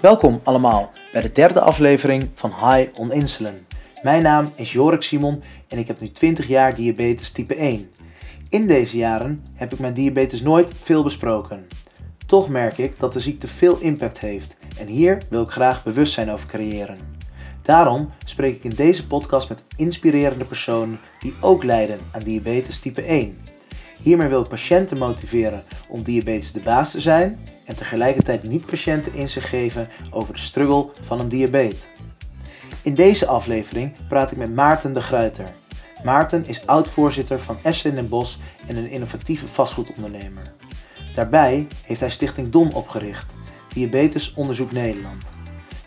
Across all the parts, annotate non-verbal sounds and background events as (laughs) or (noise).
Welkom allemaal bij de derde aflevering van High on Insulin. Mijn naam is Jorik Simon en ik heb nu 20 jaar diabetes type 1. In deze jaren heb ik mijn diabetes nooit veel besproken. Toch merk ik dat de ziekte veel impact heeft en hier wil ik graag bewustzijn over creëren. Daarom spreek ik in deze podcast met inspirerende personen die ook lijden aan diabetes type 1. Hiermee wil ik patiënten motiveren om diabetes de baas te zijn en tegelijkertijd niet-patiënten inzicht geven over de struggle van een diabetes. In deze aflevering praat ik met Maarten de Gruiter. Maarten is oud-voorzitter van Esslin en Bos en een innovatieve vastgoedondernemer. Daarbij heeft hij Stichting DON opgericht, Diabetes Onderzoek Nederland.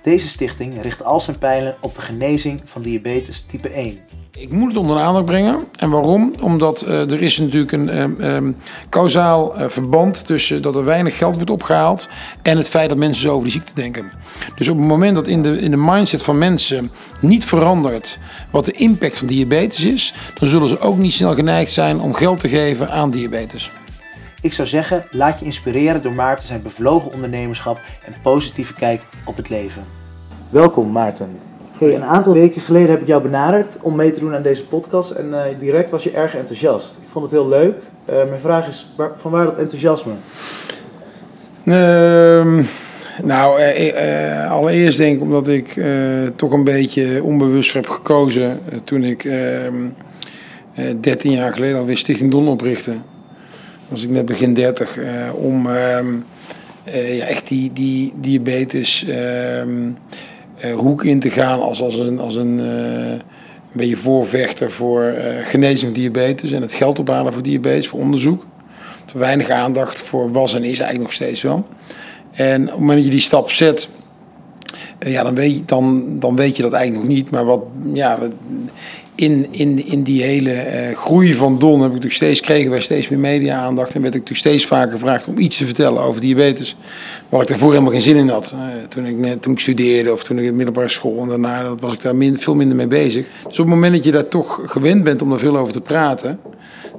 Deze stichting richt al zijn pijlen op de genezing van diabetes type 1. Ik moet het onder de aandacht brengen. En waarom? Omdat uh, er is natuurlijk een um, kausaal uh, verband tussen dat er weinig geld wordt opgehaald en het feit dat mensen zo over die ziekte denken. Dus op het moment dat in de, in de mindset van mensen niet verandert wat de impact van diabetes is, dan zullen ze ook niet snel geneigd zijn om geld te geven aan diabetes. Ik zou zeggen, laat je inspireren door Maarten zijn bevlogen ondernemerschap en positieve kijk op het leven. Welkom Maarten. Hey, een aantal weken geleden heb ik jou benaderd om mee te doen aan deze podcast en uh, direct was je erg enthousiast. Ik vond het heel leuk. Uh, mijn vraag is, waar, van waar dat enthousiasme? Uh, nou, uh, allereerst denk ik omdat ik toch een beetje onbewust heb gekozen toen ik 13 ehm, jaar geleden alweer Stichting Don oprichtte. Was ik net begin 30 om ehm, ja, echt die, die diabetes uh, hoek in te gaan als, als een, als een, een beetje voorvechter voor genezing van diabetes en het geld ophalen voor diabetes, voor onderzoek. Te weinig aandacht voor was en is eigenlijk nog steeds wel. En op het moment dat je die stap zet, ja, dan, weet je, dan, dan weet je dat eigenlijk nog niet. Maar wat, ja, in, in, in die hele uh, groei van Don heb ik natuurlijk steeds, kregen wij steeds meer media-aandacht. En werd ik natuurlijk steeds vaker gevraagd om iets te vertellen over diabetes. Waar ik daarvoor helemaal geen zin in had. Uh, toen, ik toen ik studeerde of toen ik in de middelbare school en daarna dat was ik daar veel minder mee bezig. Dus op het moment dat je daar toch gewend bent om er veel over te praten.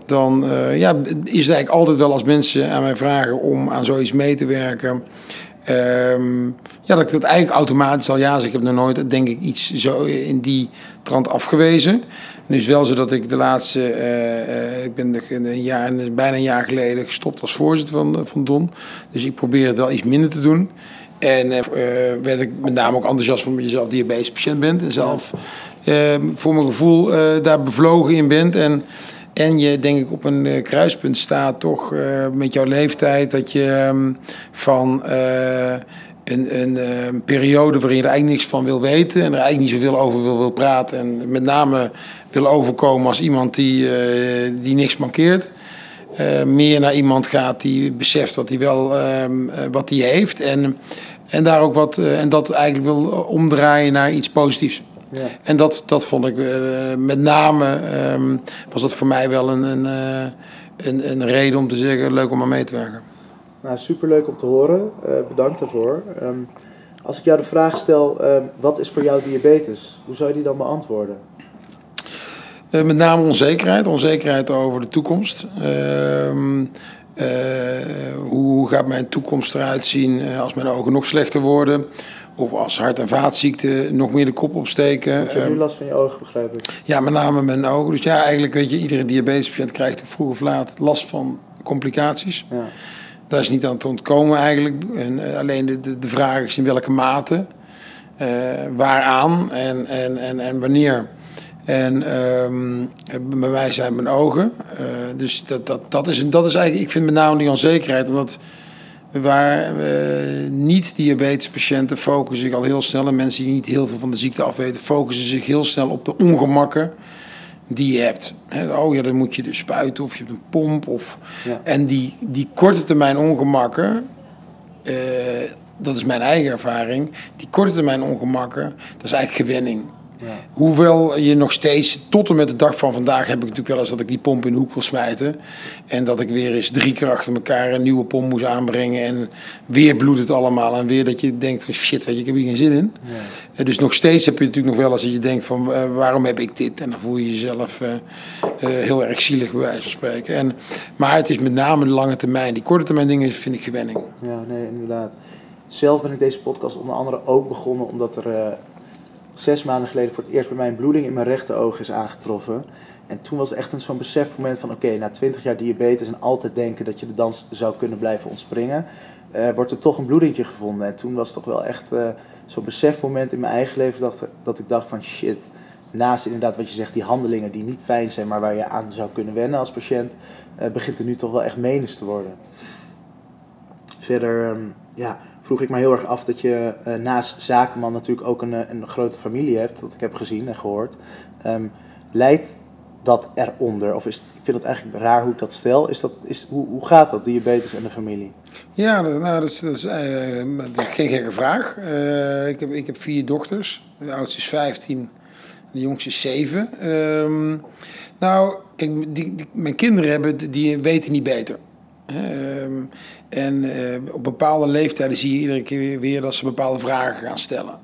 Dan uh, ja, is het eigenlijk altijd wel als mensen aan mij vragen om aan zoiets mee te werken. Um, ja, dat ik dat eigenlijk automatisch al ja zeg. Ik heb nog nooit, denk ik, iets zo in die trant afgewezen. Nu is wel zo dat ik de laatste, uh, uh, ik ben een jaar, bijna een jaar geleden gestopt als voorzitter van, van Don. Dus ik probeer het wel iets minder te doen. En werd ik met name ook enthousiast van dat je zelf diabetespatiënt bent. En zelf ehm, voor mijn gevoel daar bevlogen in bent. En en je, denk ik, op een kruispunt staat, toch met jouw leeftijd, dat je um, van een, een periode waarin je er eigenlijk niks van wil weten en er eigenlijk niet zoveel over wil, wil praten. En met name wil overkomen als iemand die, die niks mankeert. meer naar iemand gaat die beseft wat hij wel ehm, wat hij heeft. En, en, daar ook wat, en dat eigenlijk wil omdraaien naar iets positiefs. Ja. En dat, dat vond ik met name, um, was dat voor mij wel een, een, een, een, reden om te zeggen, leuk om aan mee te werken. Nou, superleuk om te horen. Uh, bedankt daarvoor. Um, als ik jou de vraag stel, um, wat is voor jou diabetes? Hoe zou je die dan beantwoorden? met name onzekerheid. Onzekerheid over de toekomst. hoe gaat mijn toekomst eruit zien als mijn ogen nog slechter worden? Of als hart- en vaatziekten nog meer de kop opsteken. Je hebt nu last van je ogen, begrijp ik? Ja, met name mijn ogen. Dus ja, eigenlijk weet je, iedere diabetespatiënt krijgt vroeg of laat last van complicaties. Ja. Daar is niet aan te ontkomen eigenlijk. En, uh, alleen de, de, de, vraag is in welke mate, uh, waaraan en, en, en, en wanneer. En um, bij mij zijn mijn ogen. Uh, dus dat, dat, dat, is, dat is eigenlijk, ik vind met name die onzekerheid, omdat Waar niet-diabetespatiënten focussen zich al heel snel, en mensen die niet heel veel van de ziekte afweten, focussen zich heel snel op de ongemakken die je hebt. He, oh ja, dan moet je dus spuiten of je hebt een pomp. Of, ja. En die, die korte termijn ongemakken, uh, dat is mijn eigen ervaring, die korte termijn ongemakken, dat is eigenlijk gewenning. Hoewel je nog steeds, tot en met de dag van vandaag, heb ik natuurlijk wel eens dat ik die pomp in de hoek wil smijten. En dat ik weer eens drie keer achter elkaar een nieuwe pomp moest aanbrengen. En weer bloedt het allemaal. En weer dat je denkt van shit, weet je, ik heb hier geen zin in. Ja. Dus nog steeds heb je natuurlijk nog wel eens dat je denkt van uh, waarom heb ik dit? En dan voel je jezelf uh, uh, heel erg zielig bij wijze van spreken. En, maar het is met name de lange termijn. Die korte termijn dingen vind ik gewenning. Ja, nee, inderdaad. Zelf ben ik deze podcast onder andere ook begonnen omdat er zes maanden geleden voor het eerst bij mij een bloeding in mijn rechteroog is aangetroffen. En toen was echt een zo'n besefmoment van oké, na 20 jaar diabetes en altijd denken dat je de dans zou kunnen blijven ontspringen, uh, wordt er toch een bloedingje gevonden. En toen was het toch wel echt uh, zo'n besefmoment in mijn eigen leven dat, dat ik dacht van shit, naast inderdaad wat je zegt, die handelingen die niet fijn zijn, maar waar je aan zou kunnen wennen als patiënt, uh, begint er nu toch wel echt menens te worden. Verder um, ja, vroeg ik me heel erg af dat je uh, naast zakenman natuurlijk ook een, een grote familie hebt, dat ik heb gezien en gehoord. Um, leidt dat eronder? Of is, ik vind het eigenlijk raar hoe ik dat stel. Is dat, is, hoe, hoe gaat dat, diabetes en de familie? Ja, nou, dat, is, dat, is, is geen gekke vraag. Ik, heb, ik heb vier dochters. De oudste is 15, de jongste is 7. Um, nou, kijk, die, mijn kinderen hebben, die weten niet beter. Um, en uh, op bepaalde leeftijden zie je iedere keer weer dat ze bepaalde vragen gaan stellen.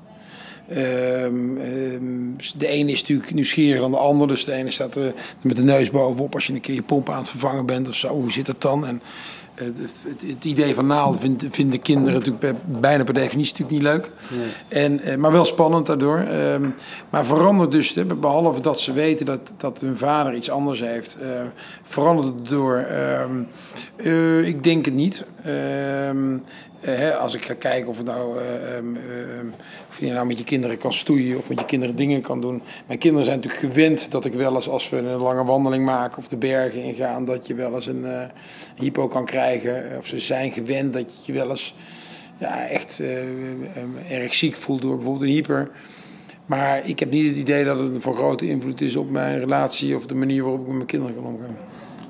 Um, um, de ene is natuurlijk nieuwsgieriger dan de ander. Dus de ene staat er met de neus bovenop als je een keer je pomp aan het vervangen bent of zo. Hoe zit dat dan? En het, het, idee van naalden vinden, vinden kinderen natuurlijk bijna per definitie natuurlijk niet leuk. Nee. En, uh, maar wel spannend daardoor. Um, maar verandert dus, behalve dat ze weten dat, dat hun vader iets anders heeft, uh, verandert het door. ik denk het niet. Uh, hè, als ik ga kijken of, nou, uh, um, uh, of je nou met je kinderen kan stoeien of met je kinderen dingen kan doen. Mijn kinderen zijn natuurlijk gewend dat ik wel eens als we een lange wandeling maken of de bergen ingaan, dat je wel eens een hypo kan krijgen. Of ze zijn gewend dat je je wel eens ja, echt erg ziek voelt door bijvoorbeeld een hyper. Maar ik heb niet het idee dat het van grote invloed is op mijn relatie of de manier waarop ik met mijn kinderen kan omgaan.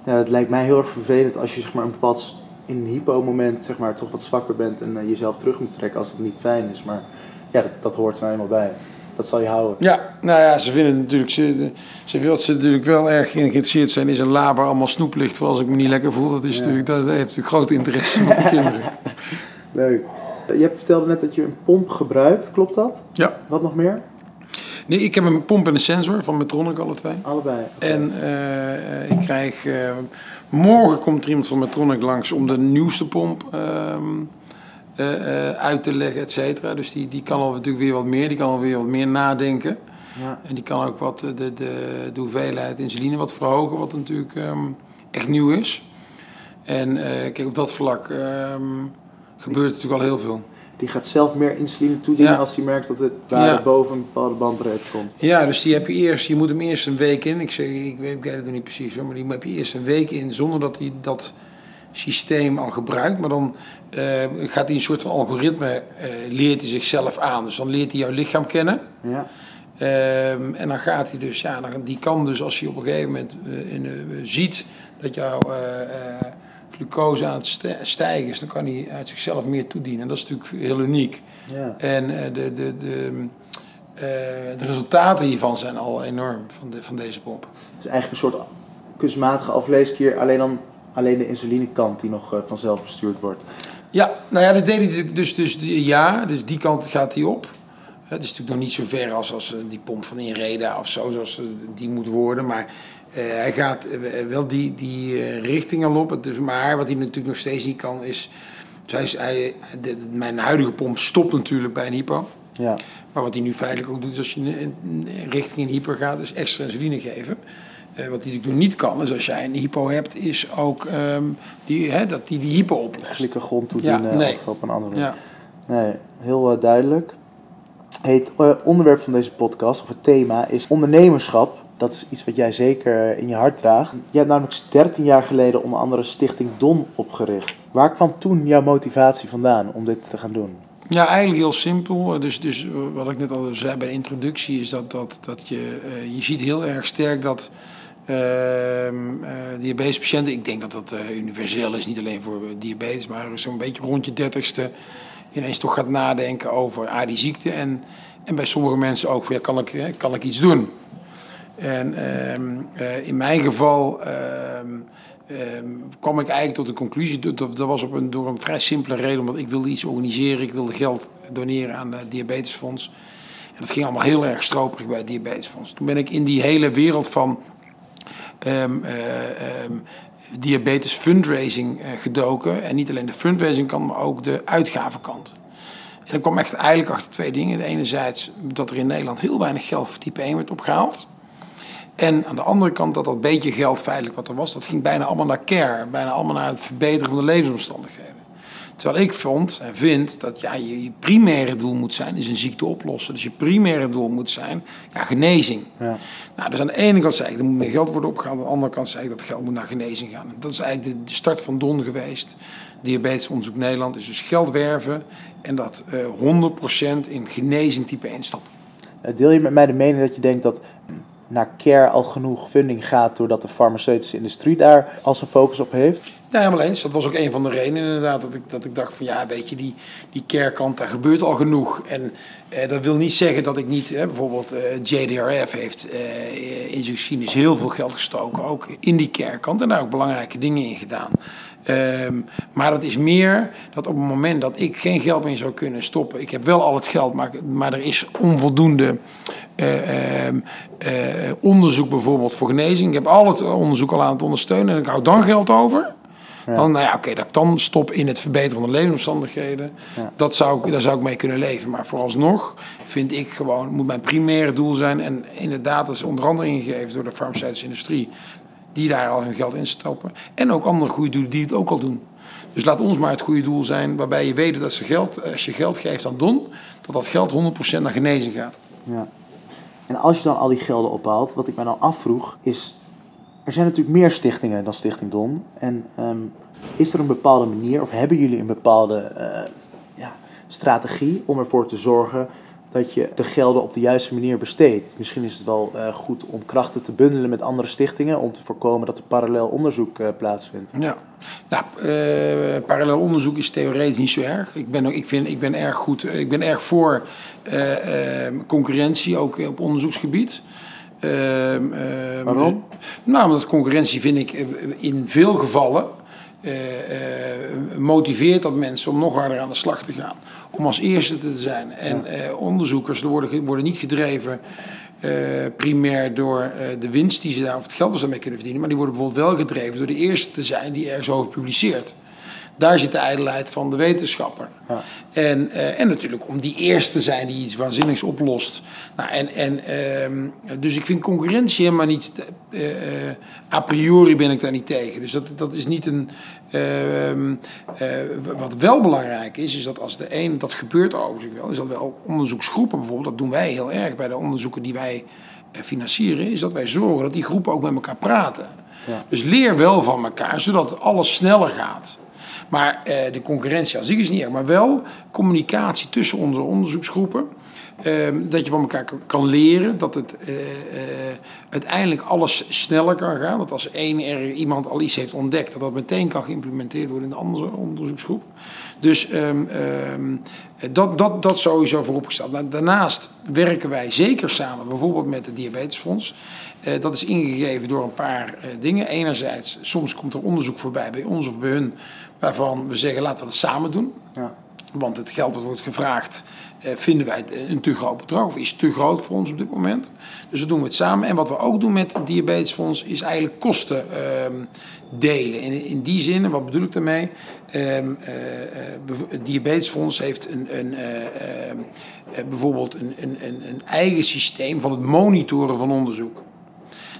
Ja, het lijkt mij heel erg vervelend als je zeg maar, een bepaald in een hypo-moment zeg maar, toch wat zwakker bent en uh, jezelf terug moet trekken als het niet fijn is. Maar ja, dat, dat hoort er nou eenmaal bij. Dat zal je houden. Ja, nou ja, ze vinden natuurlijk, ze, ze wil ze natuurlijk wel erg geïnteresseerd zijn. Is een laber allemaal snoep ligt voor als ik me niet lekker voel. Dat, is ja. natuurlijk, dat heeft natuurlijk grote interesse van de kinderen. (laughs) Leuk. Je hebt vertelde net dat je een pomp gebruikt, klopt dat? Ja. Wat nog meer? Nee, ik heb een pomp en een sensor van Medtronic, alle twee. Allebei. Okay. En uh, ik krijg. Uh, morgen komt er iemand van Medtronic langs om de nieuwste pomp uh, uit te leggen, et cetera. Dus die, die kan al natuurlijk weer wat meer. Die kan alweer wat meer nadenken. Ja. En die kan ook wat de, de, de hoeveelheid insuline wat verhogen, wat natuurlijk um, echt nieuw is. En kijk, op dat vlak um, gebeurt natuurlijk al heel veel die gaat zelf meer insuline toedienen ja. als hij merkt dat het waarde ja. boven een bepaalde bandbreedte komt. Ja, dus die heb je eerst, je moet hem eerst een week in. Ik, zeg, ik, weet, ik weet het nog niet precies, maar die heb je eerst een week in zonder dat hij dat systeem al gebruikt. Maar dan uh, gaat hij een soort van algoritme, uh, leert hij zichzelf aan. Dus dan leert hij jouw lichaam kennen. Ja. Um, en dan gaat hij dus, ja, dan, die kan dus als hij op een gegeven moment uh, in, ziet dat jouw glucose aan het stijgen is, dan kan hij uit zichzelf meer toedienen. En dat is natuurlijk heel uniek. Ja. En uh, de, de, de, uh, de resultaten hiervan zijn al enorm van, de, van deze pomp. Het is eigenlijk een soort kunstmatige afleeskier, alleen dan alleen de insulinekant die nog uh, vanzelf bestuurd wordt. Ja, nou ja, dat deed hij dus, dus ja, dus die kant gaat hij op. Het is natuurlijk nog niet zo ver als, als die pomp van Inreda of zo, zoals die moet worden. Maar hij gaat uh, wel die, die uh, richting al op. Het, maar wat hij natuurlijk nog steeds niet kan is... Dus hij, mijn huidige pomp stopt natuurlijk bij een hypo. Ja. Maar wat hij nu feitelijk ook doet, is als je in, in, richting een hypo gaat, is extra insuline geven. wat hij natuurlijk niet kan, is als jij een hypo hebt, is ook um, die, hè, dat die die hypo oplost. Grond toedienen ja, nee. of op een andere manier. Ja. Nee, heel duidelijk. Het onderwerp van deze podcast, of het thema, is ondernemerschap dat is iets wat jij zeker in je hart draagt. Je hebt namelijk 13 jaar geleden onder andere Stichting Don opgericht. Waar kwam toen jouw motivatie vandaan om dit te gaan doen? Ja, eigenlijk heel simpel. Dus, dus wat ik net al zei bij de introductie, is dat, dat, dat je, uh, je ziet heel erg sterk dat uh, uh, diabetespatiënten, ik denk dat dat universeel is, niet alleen voor diabetes, maar zo'n beetje rond je dertigste ineens toch gaat nadenken over ah, die ziekte. En, en bij sommige mensen ook van ja, kan ik, kan ik iets doen? En um, uh, in mijn geval um, um, kwam ik eigenlijk tot de conclusie, dat, dat was op een, door een vrij simpele reden, omdat ik wilde iets organiseren, ik wilde geld doneren aan het Diabetesfonds. En dat ging allemaal heel erg stroperig bij het Diabetesfonds. Toen ben ik in die hele wereld van uh, diabetes fundraising gedoken. En niet alleen de fundraising kant, maar ook de uitgavenkant. En ik kwam echt eigenlijk achter twee dingen. Enerzijds dat er in Nederland heel weinig geld voor type 1 werd opgehaald. En aan de andere kant dat dat beetje geld feitelijk wat er was, dat ging bijna allemaal naar care. Bijna allemaal naar het verbeteren van de levensomstandigheden. Terwijl ik vond en vind dat ja, je, je primaire doel moet zijn, is een ziekte oplossen. Dus je primaire doel moet zijn, ja, genezing. Ja. Nou, dus aan de ene kant zei ik, er moet meer geld worden opgehaald. Aan de andere kant zei ik, dat geld moet naar genezing gaan. En dat is eigenlijk de, de start van Don geweest. Diabetesonderzoek Nederland is dus geld werven en dat uh, 100% in genezing type 1 stoppen. Eh, deel je met mij de mening dat je denkt dat naar care al genoeg funding gaat doordat de farmaceutische industrie daar al zijn focus op heeft? Ja, helemaal eens. Dat was ook een van de redenen inderdaad dat ik, dat ik dacht van ja, weet je, die, die care-kant, daar gebeurt al genoeg. En eh, dat wil niet zeggen dat ik niet, hè, bijvoorbeeld eh, JDRF heeft eh, in zijn geschiedenis heel veel geld gestoken, ook in die care-kant en daar ook belangrijke dingen in gedaan. Um, maar dat is meer dat op het moment dat ik geen geld meer zou kunnen stoppen, ik heb wel al het geld, maar, maar er is onvoldoende uh, uh, onderzoek bijvoorbeeld voor genezing. Ik heb al het onderzoek al aan het ondersteunen en ik hou dan geld over. Dan, nou ja, oké, dat dan stop in het verbeteren van de levensomstandigheden. Dat zou ik, daar zou ik mee kunnen leven. Maar vooralsnog vind ik gewoon, moet mijn primaire doel zijn. En inderdaad, dat is onder andere ingegeven door de farmaceutische industrie. Die daar al hun geld in stoppen. En ook andere goede doelen die het ook al doen. Dus laat ons maar het goede doel zijn waarbij je weet dat je geld, als je geld geeft aan Don, dat dat geld 100% naar genezing gaat. Ja. En als je dan al die gelden ophaalt, wat ik mij dan afvroeg, is er zijn natuurlijk meer stichtingen dan Stichting Don. En ehm, is er een bepaalde manier, of hebben jullie een bepaalde uh, ja, strategie om ervoor te zorgen dat je de gelden op de juiste manier besteedt? Misschien is het wel uh, goed om krachten te bundelen met andere stichtingen om te voorkomen dat er parallel onderzoek uh, plaatsvindt. Ja, nou, parallel onderzoek is theoretisch niet zo erg. Ik ben, ook, ik vind, ik ben erg goed, ik ben erg voor concurrentie, ook op onderzoeksgebied. Ehm, ehm, Waarom? Nou, omdat concurrentie vind ik in veel gevallen motiveert dat mensen om nog harder aan de slag te gaan. Om als eerste te zijn. En uh, onderzoekers worden, worden niet gedreven primair door de winst die ze daar, of het geld dat ze daarmee kunnen verdienen. Maar die worden bijvoorbeeld wel gedreven door de eerste te zijn die ergens over publiceert. Daar zit de ijdelheid van de wetenschapper. Ja. En, uh, en natuurlijk om die eerste te zijn die iets waanzinnigs oplost. Nou, en, en, uh, dus ik vind concurrentie helemaal niet. Uh, a priori ben ik daar niet tegen. Dus dat, dat is niet een. Ehm, wat wel belangrijk is, is dat als de een. Dat gebeurt overigens wel. Is dat wel onderzoeksgroepen bijvoorbeeld. Dat doen wij heel erg bij de onderzoeken die wij financieren. Is dat wij zorgen dat die groepen ook met elkaar praten. Ja. Dus leer wel van elkaar, zodat alles sneller gaat. Maar eh, de concurrentie als ik is niet erg. Maar wel communicatie tussen onze onderzoeksgroepen. Ehm, dat je van elkaar kan leren. Dat het uh, uh, uiteindelijk alles sneller kan gaan. Dat als één er iemand al iets heeft ontdekt, dat dat meteen kan geïmplementeerd worden in de andere onderzoeksgroep. Dus um, um, dat, dat, dat sowieso vooropgesteld. Maar daarnaast werken wij zeker samen, bijvoorbeeld met het Diabetesfonds. Dat is ingegeven door een paar dingen. Enerzijds, soms komt er onderzoek voorbij bij ons of bij hun waarvan we zeggen laten we het samen doen. Ja. Want het geld dat wordt gevraagd eh, vinden wij een te groot bedrag of is te groot voor ons op dit moment. Dus dan doen we het samen. En wat we ook doen met het Diabetesfonds is eigenlijk kosten uh, delen. In, in die zin, wat bedoel ik daarmee? Um, uh, het Diabetesfonds heeft een, een, bijvoorbeeld een, een, een eigen systeem van het monitoren van onderzoek.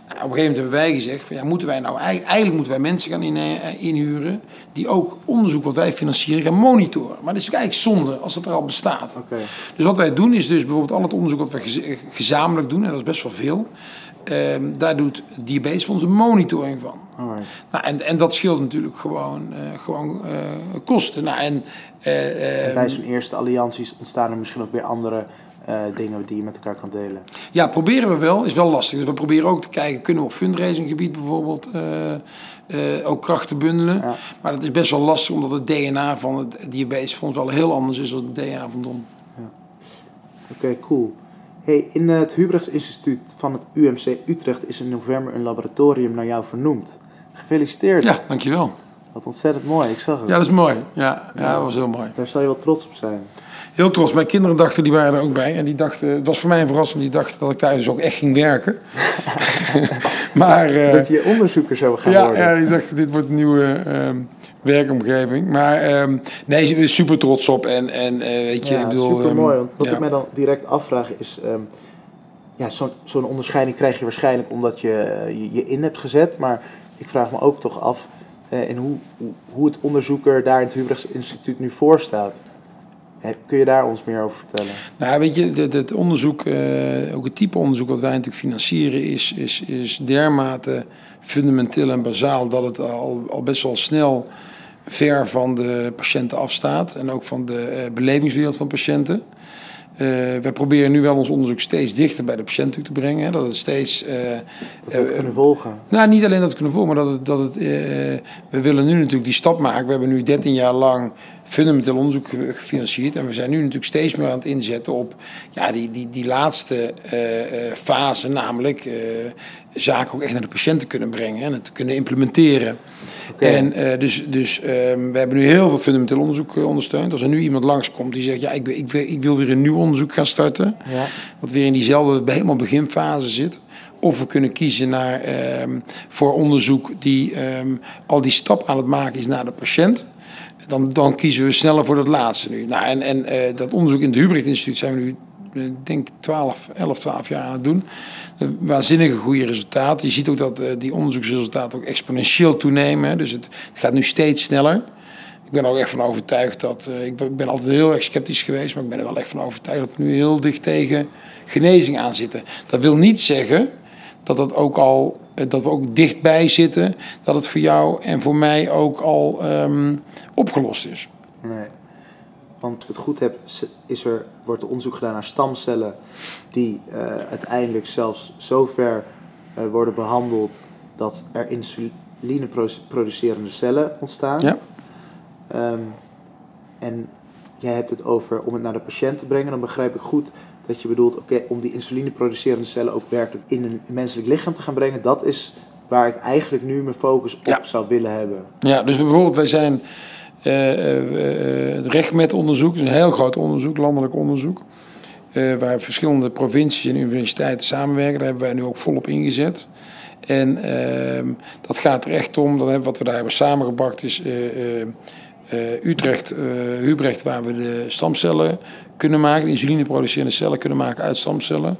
Op een gegeven moment hebben wij gezegd: van, ja, moeten wij nou eigenlijk moeten wij mensen gaan in, uh, inhuren die ook onderzoek wat wij financieren gaan monitoren. Maar dat is eigenlijk zonde als dat er al bestaat. Okay. Dus wat wij doen is dus bijvoorbeeld al het onderzoek wat we gezamenlijk doen, en dat is best wel veel. Uh, daar doet Diabetesfonds een monitoring van. Nou, en, en dat scheelt natuurlijk gewoon, uh, gewoon uh, kosten. Nou, en, en bij zo'n eerste allianties ontstaan er misschien ook weer andere uh, dingen die je met elkaar kan delen? Ja, proberen we wel. Is wel lastig. Dus we proberen ook te kijken, kunnen we op fundraisinggebied bijvoorbeeld uh, uh, ook krachten bundelen. Ja. Maar dat is best wel lastig omdat het DNA van het diabetesfonds wel heel anders is dan het DNA van Don. Ja. Oké, okay, cool. Hey, in het Hubrechts Instituut van het UMC Utrecht is in november een laboratorium naar jou vernoemd. Gefeliciteerd. Ja, dankjewel. Wat ontzettend mooi, ik zag het. Ja, dat is mooi. Ja, ja, dat was heel mooi. Daar zal je wel trots op zijn. Heel trots. Mijn kinderen dachten, die waren er ook bij. En die dachten, het was voor mij een verrassing, die dachten dat ik daar dus ook echt ging werken. (laughs) maar, uh, dat je onderzoeker zou gaan ja, worden. Ja, die dachten, dit wordt een nieuwe uh, werkomgeving. Maar um, nee, super trots op. En, en uh, weet je, ja, ik bedoel... super mooi. Want wat ik mij dan direct afvraag is... Um, ja, zo'n zo'n onderscheiding krijg je waarschijnlijk omdat je, je je in hebt gezet. Maar ik vraag me ook toch af uh, in hoe, hoe, hoe het onderzoeker daar in het Hubrechts Instituut nu voor staat. Kun je daar ons meer over vertellen? Nou, weet je, het, het onderzoek, uh, ook het type onderzoek wat wij natuurlijk financieren, is, is, is dermate fundamenteel en bazaal dat het al, al best wel snel ver van de patiënten afstaat en ook van de uh, belevingswereld van patiënten. Uh, wij proberen nu wel ons onderzoek steeds dichter bij de patiënt te brengen. Hè, dat het steeds. Uh, dat we het kunnen volgen. Nou, niet alleen dat we kunnen volgen, maar dat het. Dat het we willen nu natuurlijk die stap maken. We hebben nu 13 jaar lang fundamenteel onderzoek gefinancierd. En we zijn nu natuurlijk steeds meer aan het inzetten op ja, die, die, die laatste uh, fase, namelijk uh, zaken ook echt naar de patiënt te kunnen brengen en het te kunnen implementeren. Okay. En uh, dus, dus um, we hebben nu heel veel fundamenteel onderzoek ondersteund. Als er nu iemand langskomt die zegt, ja, ik, ik, wil, ik wil weer een nieuw onderzoek gaan starten, ja. wat weer in diezelfde helemaal beginfase zit. Of we kunnen kiezen naar, um, voor onderzoek die um, al die stap aan het maken is naar de patiënt dan, dan kiezen we sneller voor dat laatste nu. Nou, en en uh, dat onderzoek in het Hubrecht Instituut zijn we nu, ik denk 12, 11, 12 jaar aan het doen. Waanzinnige goede resultaten. Je ziet ook dat uh, die onderzoeksresultaten ook exponentieel toenemen. Dus het, het, gaat nu steeds sneller. Ik ben er ook echt van overtuigd dat. Ik ben altijd heel erg sceptisch geweest, maar ik ben er wel echt van overtuigd dat we nu heel dicht tegen genezing aan zitten. Dat wil niet zeggen dat dat ook al dat we ook dichtbij zitten, dat het voor jou en voor mij ook al um, opgelost is. Nee. Want het goed heb, is er, wordt er onderzoek gedaan naar stamcellen die uh, uiteindelijk zelfs zo ver uh, worden behandeld dat er insuline producerende cellen ontstaan. Ja. Um, en jij hebt het over om het naar de patiënt te brengen, dan begrijp ik goed dat je bedoelt, oké, okay, om die insulineproducerende cellen ook werkelijk in een menselijk lichaam te gaan brengen, dat is waar ik eigenlijk nu mijn focus op ja. zou willen hebben. Ja, dus bijvoorbeeld, wij zijn uh, uh, het rechtmetonderzoek, is een heel groot onderzoek, landelijk onderzoek, uh, waar verschillende provincies en universiteiten samenwerken. Daar hebben wij nu ook volop ingezet. En ehm, dat gaat er echt om, dat hebben, wat we daar hebben samengebracht is Utrecht, Hubrecht, waar we de stamcellen kunnen maken, de insulineproducerende cellen kunnen maken uit stamcellen.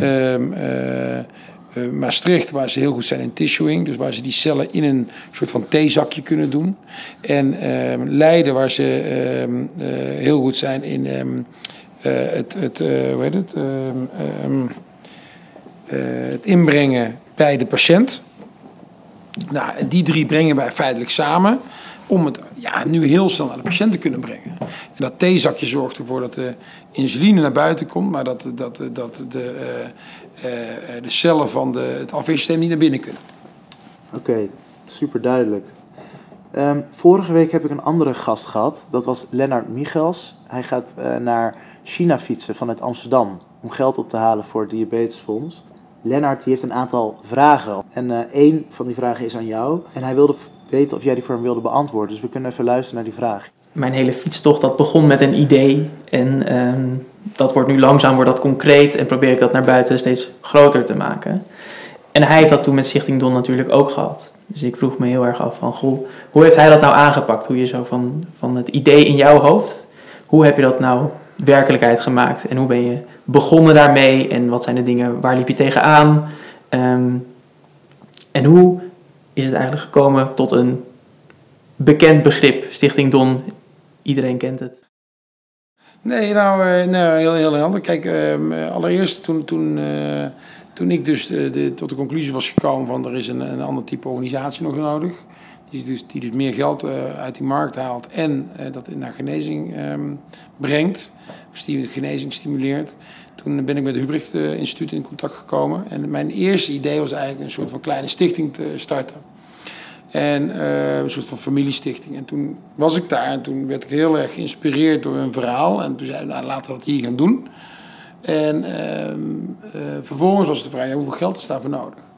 Um, uh, Maastricht, waar ze heel goed zijn in tissuing, dus waar ze die cellen in een soort van theezakje kunnen doen. En ehm, Leiden, waar ze ehm, heel goed zijn in het, het, hoe heet het, het inbrengen bij de patiënt. Nou, die drie brengen wij feitelijk samen om het ja, nu heel snel naar de patiënt te kunnen brengen. En dat theezakje zorgt ervoor dat de insuline naar buiten komt, maar dat, dat, dat de, uh, uh, de cellen van de, het afweersysteem niet naar binnen kunnen. Oké, okay, super duidelijk. Um, vorige week heb ik een andere gast gehad, dat was Lennart Michels. Hij gaat uh, naar China fietsen vanuit Amsterdam om geld op te halen voor het Diabetesfonds. Lennart die heeft een aantal vragen. En één van die vragen is aan jou. En hij wilde weten of jij die voor hem wilde beantwoorden. Dus we kunnen even luisteren naar die vraag. Mijn hele fietstocht dat begon met een idee. En um, dat wordt nu langzaam wordt dat concreet. En probeer ik dat naar buiten steeds groter te maken. En hij heeft dat toen met Stichting Don natuurlijk ook gehad. Dus ik vroeg me heel erg af van, hoe heeft hij dat nou aangepakt? Hoe je zo van, van het idee in jouw hoofd, hoe heb je dat nou werkelijkheid gemaakt? En hoe ben je begonnen daarmee? En wat zijn de dingen, waar liep je tegenaan? Um, en hoe is het eigenlijk gekomen tot een bekend begrip, Stichting Don. Iedereen kent het. Nee, nou, nou heel, heel helder. Kijk, uh, allereerst toen, toen, uh, toen ik dus de, de, tot de conclusie was gekomen van er is een, een ander type organisatie nog nodig. Die dus, die dus meer geld uit die markt haalt en dat naar genezing um, brengt. Of genezing stimuleert. Toen ben ik met het Hubrecht Instituut in contact gekomen. En mijn eerste idee was eigenlijk een soort van kleine stichting te starten. En een soort van familiestichting. En toen was ik daar en toen werd ik heel erg geïnspireerd door een verhaal. En toen zeiden we, nou, laten we dat hier gaan doen. En uh, vervolgens was de vraag, hoeveel geld is daarvoor nodig?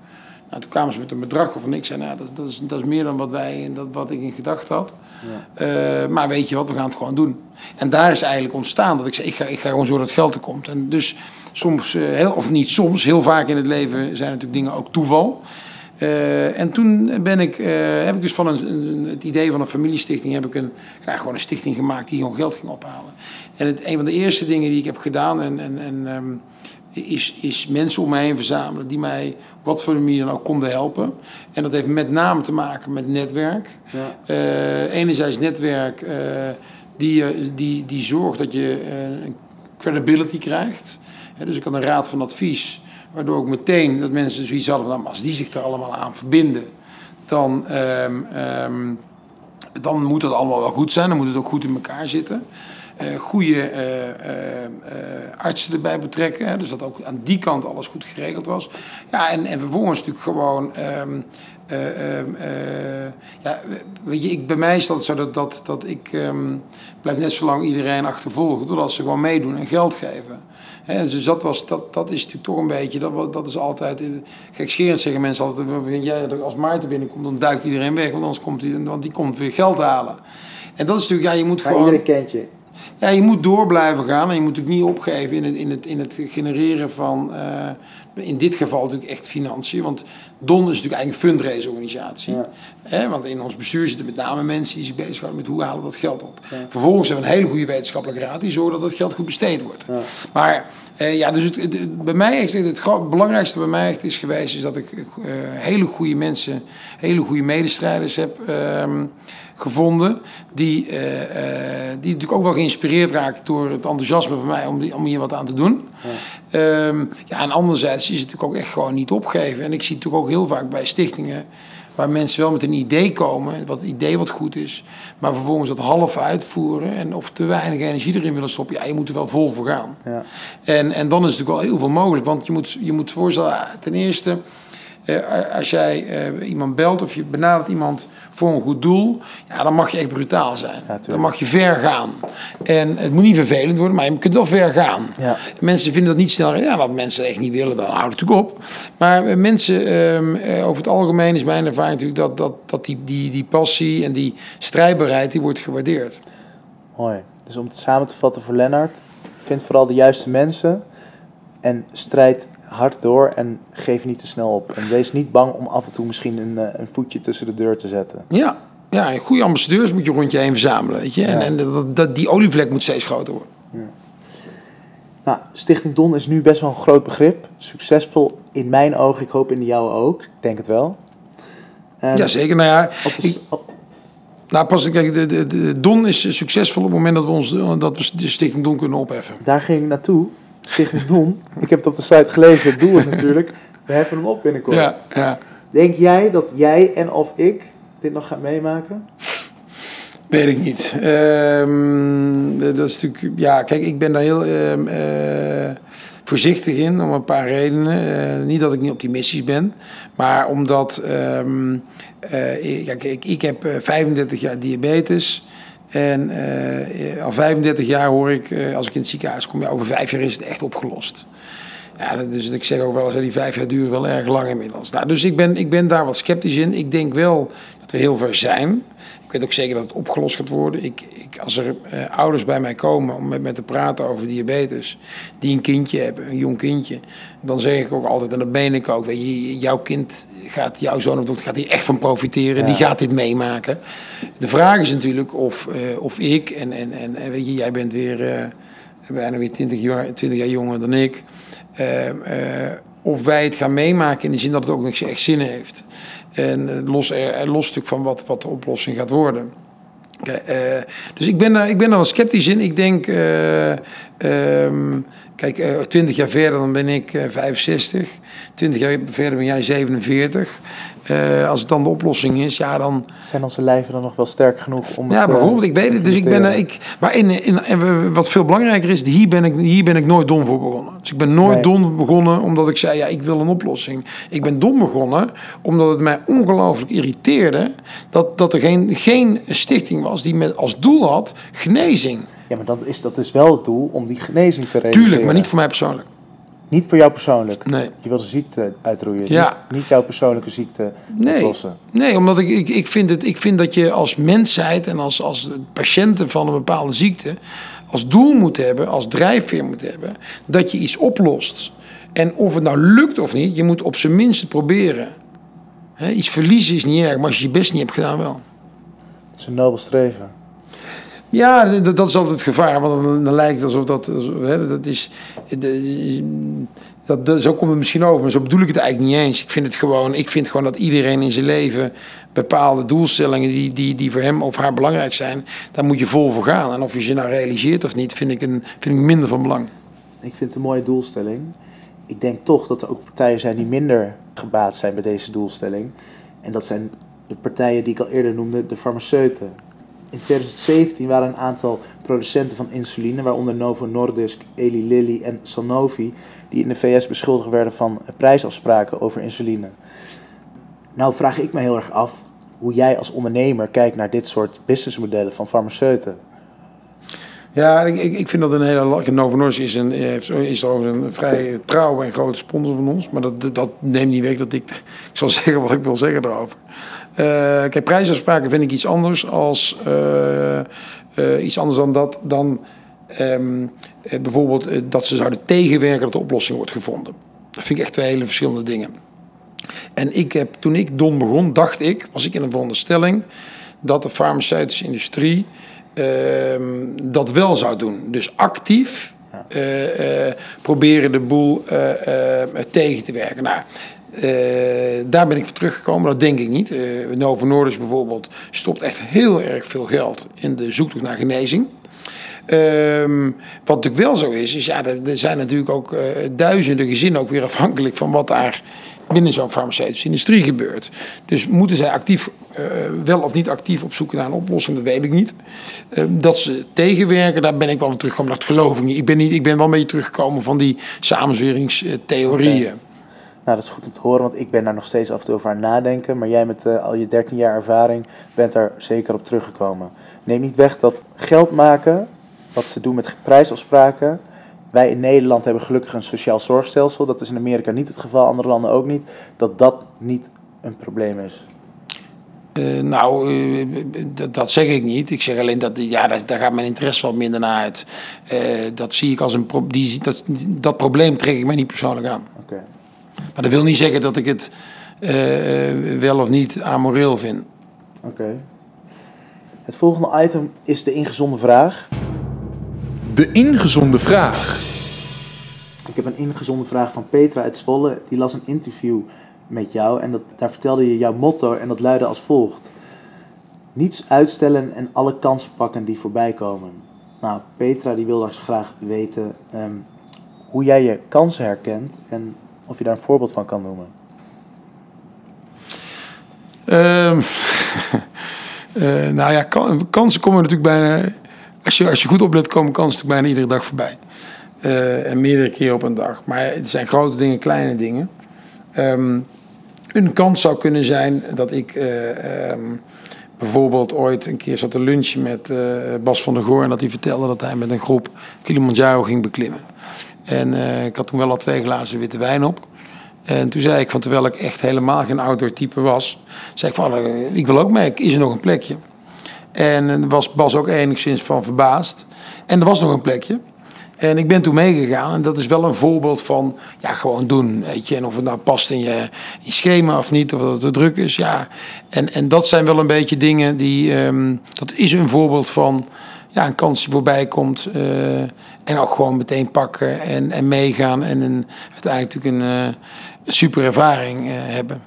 Nou, toen kwamen ze met een bedrag waarvan ik zei, nou, dat, dat, is, dat is meer dan wat, wij, dat, wat ik in gedachten had. Ja. Eh, maar weet je wat, we gaan het gewoon doen. En daar is eigenlijk ontstaan dat ik zei, ik ga, ik ga gewoon zorgen dat geld er komt. En dus soms, eh, heel, of niet soms, heel vaak in het leven zijn natuurlijk dingen ook toeval. Eh, en toen ben ik, heb ik dus van een, een- het idee van een familiestichting heb ik een, ja, gewoon een stichting gemaakt die gewoon geld ging ophalen. En het, een van de eerste dingen die ik heb gedaan en, en, en, ehm, is, is mensen om me heen verzamelen die mij op wat voor manier dan ook konden helpen. En dat heeft met name te maken met netwerk. Ja. Eh, enerzijds netwerk eh, die, eh, die, die zorgt dat je een credibility krijgt. Dus ik had een raad van advies, waardoor ik meteen dat mensen zoiets hadden van, nou, als die zich er allemaal aan verbinden, dan, ehm, ehm, dan moet het allemaal wel goed zijn, dan moet het ook goed in elkaar zitten. Eh goede eh, eh, artsen erbij betrekken, hè, dus dat ook aan die kant alles goed geregeld was. Ja, en, en vervolgens natuurlijk gewoon. ehm, eh, ehm, eh, ja, weet je, ik, bij mij is dat zo dat, dat, dat ik ehm, blijf net zo lang iedereen achtervolgen, totdat ze gewoon meedoen en geld geven. Hè, dus dat, was, dat, dat is natuurlijk toch een beetje, dat, dat is altijd, gekscherend zeggen mensen altijd, als Maarten binnenkomt, dan duikt iedereen weg, want anders komt hij, want die komt weer geld halen. En dat is natuurlijk, ja, je moet Maar gewoon... iedereen kent je. Ja, je moet door blijven gaan en je moet natuurlijk niet opgeven in het, in het, in het genereren van, eh, in dit geval natuurlijk echt financiën. Want DON is natuurlijk eigenlijk een. Ja. Hè, want in ons bestuur zitten met name mensen die zich bezighouden met hoe halen we dat geld op. Vervolgens hebben we een hele goede wetenschappelijke raad die zorgt dat het geld goed besteed wordt. Ja. Maar eh, ja, dus het, het- bij mij echt, het, gro- belangrijkste bij mij echt is geweest is dat ik eh, hele goede mensen, hele goede medestrijders heb ehm, gevonden. Die, eh, eh, die natuurlijk ook wel geïnspireerd raakten door het enthousiasme van mij om, die, om hier wat aan te doen. Ja. ja, en anderzijds is het natuurlijk ook echt gewoon niet opgeven. En ik zie het natuurlijk ook heel vaak bij stichtingen waar mensen wel met een idee komen, wat idee wat goed is, maar vervolgens dat half uitvoeren en of te weinig energie erin willen stoppen. Ja, je moet er wel vol voor gaan. Ja. En, en dan is het natuurlijk wel heel veel mogelijk, want je moet je moet voorstellen, ten eerste, als jij eh, iemand belt of je benadert iemand voor een goed doel, ja, dan mag je echt brutaal zijn. dan mag je ver gaan. En het moet niet vervelend worden, maar je kunt wel ver gaan. Ja. Mensen vinden dat niet snel. Ja, dat mensen echt niet willen, dan houdt het natuurlijk op. Maar eh, mensen, ehm, eh, over het algemeen is mijn ervaring natuurlijk dat, dat, dat die, die, die passie en die strijdbaarheid, die wordt gewaardeerd. Mooi. Dus om het samen te vatten voor Lennart, vind vooral de juiste mensen en strijd hard door en geef niet te snel op. En wees niet bang om af en toe misschien een, eh, een voetje tussen de deur te zetten. Ja, ja goede ambassadeurs moet je rond je heen verzamelen. Weet je? En, Ja. en dat, dat, die olievlek moet steeds groter worden. Nou, Stichting Don is nu best wel een groot begrip. Succesvol in mijn ogen, ik hoop in de jouwe ook. Ik denk het wel. En Ja, zeker. Nou ja, op de- ik- op- nou pas, kijk, de, de, de Don is succesvol op het moment dat we, ons, dat we de Stichting Don kunnen opheffen. daar ging ik naartoe. Stichting Don. ik heb het op de site gelezen. Het doel is natuurlijk, we heffen hem op binnenkort. Ja, ja. Denk jij dat jij en of ik dit nog gaan meemaken? Weet ik niet. Ehm, dat is natuurlijk, ja, kijk, ik ben daar heel ehm, eh, voorzichtig in om een paar redenen. Eh, niet dat ik niet optimistisch ben, maar omdat, ehm, eh, ja, kijk, ik heb eh, 35 jaar diabetes. En eh, al 35 jaar hoor ik, eh, als ik in het ziekenhuis kom, ja, over vijf jaar is het echt opgelost. Ja, dus ik zeg ook wel eens, die vijf jaar duren wel erg lang inmiddels. Nou, dus ik ben, ik ben daar wat sceptisch in. Ik denk wel dat we heel ver zijn. Ik weet ook zeker dat het opgelost gaat worden. Ik, ik, als er eh, ouders bij mij komen om met me te praten over diabetes, die een kindje hebben, een jong kindje, dan zeg ik ook altijd, en dat meen ik ook, weet je, jouw kind gaat, jouw zoon of dochter gaat hier echt van profiteren, Ja. die gaat dit meemaken. De vraag is natuurlijk of, eh, of ik, en, en, en, weet je, jij bent weer eh, bijna weer 20 jaar, 20 jaar jonger dan ik, of wij het gaan meemaken in de zin dat het ook nog echt zin heeft. En eh, los, los stuk van wat, wat de oplossing gaat worden. Kijk, eh, dus ik ben, daar, ik ben daar wel sceptisch in. Ik denk, eh, ehm, kijk, eh, 20 jaar verder dan ben ik eh, 65. 20 jaar verder ben jij 47. Eh, als het dan de oplossing is, ja, dan, Zijn onze lijven dan nog wel sterk genoeg om ja, het, eh, bijvoorbeeld, ik weet het. Dus ik ben, ik, maar in, in, en wat veel belangrijker is, hier ben, ik, hier ben ik nooit dom voor begonnen. Dus ik ben nooit Nee. dom begonnen omdat ik zei, ja, ik wil een oplossing. Ik ben dom begonnen omdat het mij ongelooflijk irriteerde dat, dat er geen, geen stichting was die met als doel had genezing. Ja, maar dan is dat dus wel het doel om die genezing te realiseren. Tuurlijk, maar niet voor mij persoonlijk. Niet voor jou persoonlijk. Nee. Je wil de ziekte uitroeien. Ja. Niet, niet jouw persoonlijke ziekte Nee, oplossen. nee omdat ik, ik, ik, vind het, ik vind dat je als mensheid en als, als patiënten van een bepaalde ziekte als doel moet hebben, als drijfveer moet hebben, dat je iets oplost. En of het nou lukt of niet, je moet op zijn minst proberen. Hè, iets verliezen is niet erg, maar als je je best niet hebt gedaan, wel. Het is een nobel streven. Ja, dat, is altijd het gevaar. Want dan, lijkt het alsof dat. hè, dat is. Dat, zo komt het misschien over, maar zo bedoel ik het eigenlijk niet eens. Ik vind het gewoon, ik vind gewoon dat iedereen in zijn leven bepaalde doelstellingen die, die, die voor hem of haar belangrijk zijn, daar moet je vol voor gaan. En of je ze nou realiseert of niet, vind ik, een, vind ik minder van belang. Ik vind het een mooie doelstelling. Ik denk toch dat er ook partijen zijn die minder gebaat zijn bij deze doelstelling. En dat zijn de partijen die ik al eerder noemde, de farmaceuten. In 2017 waren een aantal producenten van insuline, waaronder Novo Nordisk, Eli Lilly en Sanofi, die in de VS beschuldigd werden van prijsafspraken over insuline. Nou vraag ik me heel erg af hoe jij als ondernemer kijkt naar dit soort businessmodellen van farmaceuten. Ja, ik, ik vind dat een hele... Novo Nordisk is, een, is een vrij trouwe en grote sponsor van ons. Maar dat, dat neemt niet weg dat ik... Ik zal zeggen wat ik wil zeggen daarover. Eh, kijk, prijsafspraken vind ik iets anders als... eh, eh, iets anders dan dat... Dan, ehm, eh, bijvoorbeeld dat ze zouden tegenwerken dat de oplossing wordt gevonden. Dat vind ik echt twee hele verschillende dingen. En ik heb, toen ik Don begon, dacht ik, was ik in een veronderstelling... dat de farmaceutische industrie ehm, dat wel zou doen. Dus actief eh, proberen de boel tegen te werken. Nou, daar ben ik voor teruggekomen, dat denk ik niet. Eh Novo Nordisk bijvoorbeeld stopt echt heel erg veel geld in de zoektocht naar genezing. Ehm, wat natuurlijk wel zo is, is ja, er, zijn natuurlijk ook eh, duizenden gezinnen ook weer afhankelijk van wat daar binnen zo'n farmaceutische industrie gebeurt. Dus moeten zij actief, eh, wel of niet actief op zoek naar een oplossing, dat weet ik niet. Ehm, dat ze tegenwerken, daar ben ik wel van teruggekomen, dat geloof ik niet. Ik ben, niet, ik ben wel een beetje teruggekomen van die samenzweringstheorieën. Nou, dat is goed om te horen, want ik ben daar nog steeds af en toe over aan nadenken. Maar jij met eh, al je 13 jaar ervaring bent daar zeker op teruggekomen. Neem niet weg dat geld maken, wat ze doen met prijsafspraken. Wij in Nederland hebben gelukkig een sociaal zorgstelsel. Dat is in Amerika niet het geval, andere landen ook niet. Dat dat niet een probleem is. Eh, nou, eh, dat, dat zeg ik niet. Ik zeg alleen dat ja, daar, daar gaat mijn interesse wat minder naar uit. Dat zie ik als een pro die, dat, dat probleem trek ik mij niet persoonlijk aan. Oké. Maar dat wil niet zeggen dat ik het eh, wel of niet amoreel vind. Oké. Het volgende item is de ingezonde vraag. De ingezonde vraag. Ik heb een ingezonde vraag van Petra uit Zwolle. Die las een interview met jou en dat, daar vertelde je jouw motto en dat luidde als volgt. Niets uitstellen en alle kansen pakken die voorbij komen. Nou, Petra die wil dus graag weten ehm, hoe jij je kansen herkent en of je daar een voorbeeld van kan noemen. Ehm, (laughs) eh, nou ja, kan- kansen komen natuurlijk bijna. Als je, als je goed oplet, komen kansen natuurlijk bijna iedere dag voorbij. Eh, en meerdere keer op een dag. Maar het zijn grote dingen, kleine dingen. Ehm, een kans zou kunnen zijn dat ik eh, ehm, bijvoorbeeld ooit een keer zat te lunchen met Bas van der Goor. En dat hij vertelde dat hij met een groep Kilimanjaro ging beklimmen. En eh, ik had toen wel al twee glazen witte wijn op. En toen zei ik, van terwijl ik echt helemaal geen outdoor type was, zei ik van, eh, ik wil ook mee, is er nog een plekje? En er was Bas ook enigszins van verbaasd. En er was nog een plekje. En ik ben toen meegegaan en dat is wel een voorbeeld van, ja, gewoon doen, weet je. En of het nou past in je, in je schema of niet, of dat het te druk is, ja. En, en dat zijn wel een beetje dingen die, ehm, dat is een voorbeeld van, ja, een kans die voorbij komt. eh, en ook gewoon meteen pakken en, en meegaan en een, uiteindelijk natuurlijk een eh, super ervaring eh, hebben.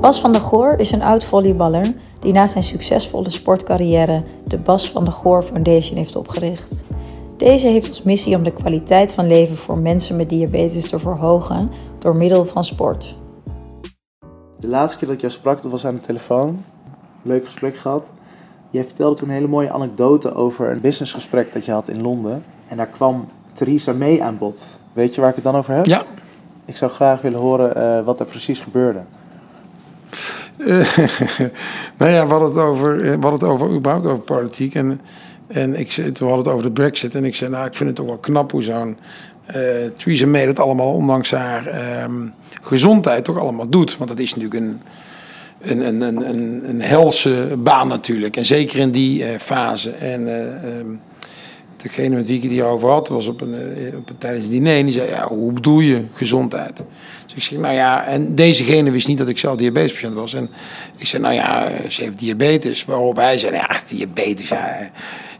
Bas van der Goor is een oud volleyballer die na zijn succesvolle sportcarrière de Bas van der Goor Foundation heeft opgericht. Deze heeft als missie om de kwaliteit van leven voor mensen met diabetes te verhogen door middel van sport. De laatste keer dat ik jou sprak, dat was aan de telefoon. Leuk gesprek gehad. Jij vertelde toen een hele mooie anekdote over een businessgesprek dat je had in Londen. En daar kwam Theresa May aan bod. Weet je waar ik het dan over heb? Ja, Ik zou graag willen horen eh, wat er precies gebeurde. Eh, (laughs) nou ja, we hadden het over, eh, we hadden het over, überhaupt over politiek. En En ik, zei- toen hadden we het over de brexit. En ik zei, nou, ik vind het toch wel knap hoe zo'n eh Theresa May het allemaal, ondanks haar ehm, gezondheid, toch allemaal doet. Want dat is natuurlijk een, een, een, een, een, een helse baan natuurlijk. En zeker in die eh, fase. En ehm, degene met wie ik het hier over had, was op een, eh, op een, tijdens het diner. En die zei, ja, hoe bedoel je gezondheid? Dus ik zeg, nou ja, en dezegene wist niet dat ik zelf diabetespatiënt was. En ik zei, nou ja, ze heeft diabetes. Waarop hij zei, ja, diabetes, ja.